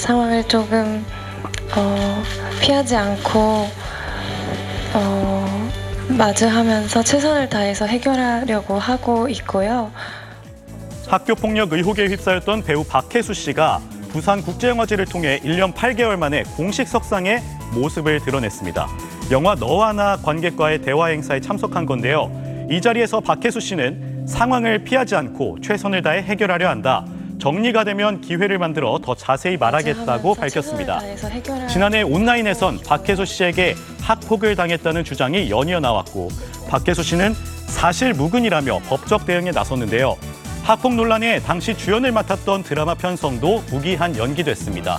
상황을 조금 어, 피하지 않고 어, 마주하면서 최선을 다해서 해결하려고 하고 있고요. 학교 폭력 의혹에 휩싸였던 배우 박혜수 씨가 부산 국제영화제를 통해 1년 8개월 만에 공식 석상에 모습을 드러냈습니다. 영화 너와 나 관객과의 대화 행사에 참석한 건데요. 이 자리에서 박혜수 씨는 상황을 피하지 않고 최선을 다해 해결하려 한다. 정리가 되면 기회를 만들어 더 자세히 말하겠다고 밝혔습니다. 지난해 온라인에선 박혜수 씨에게 학폭을 당했다는 주장이 연이어 나왔고 박혜수 씨는 사실 무근이라며 법적 대응에 나섰는데요. 학폭 논란에 당시 주연을 맡았던 드라마 편성도 무기한 연기됐습니다.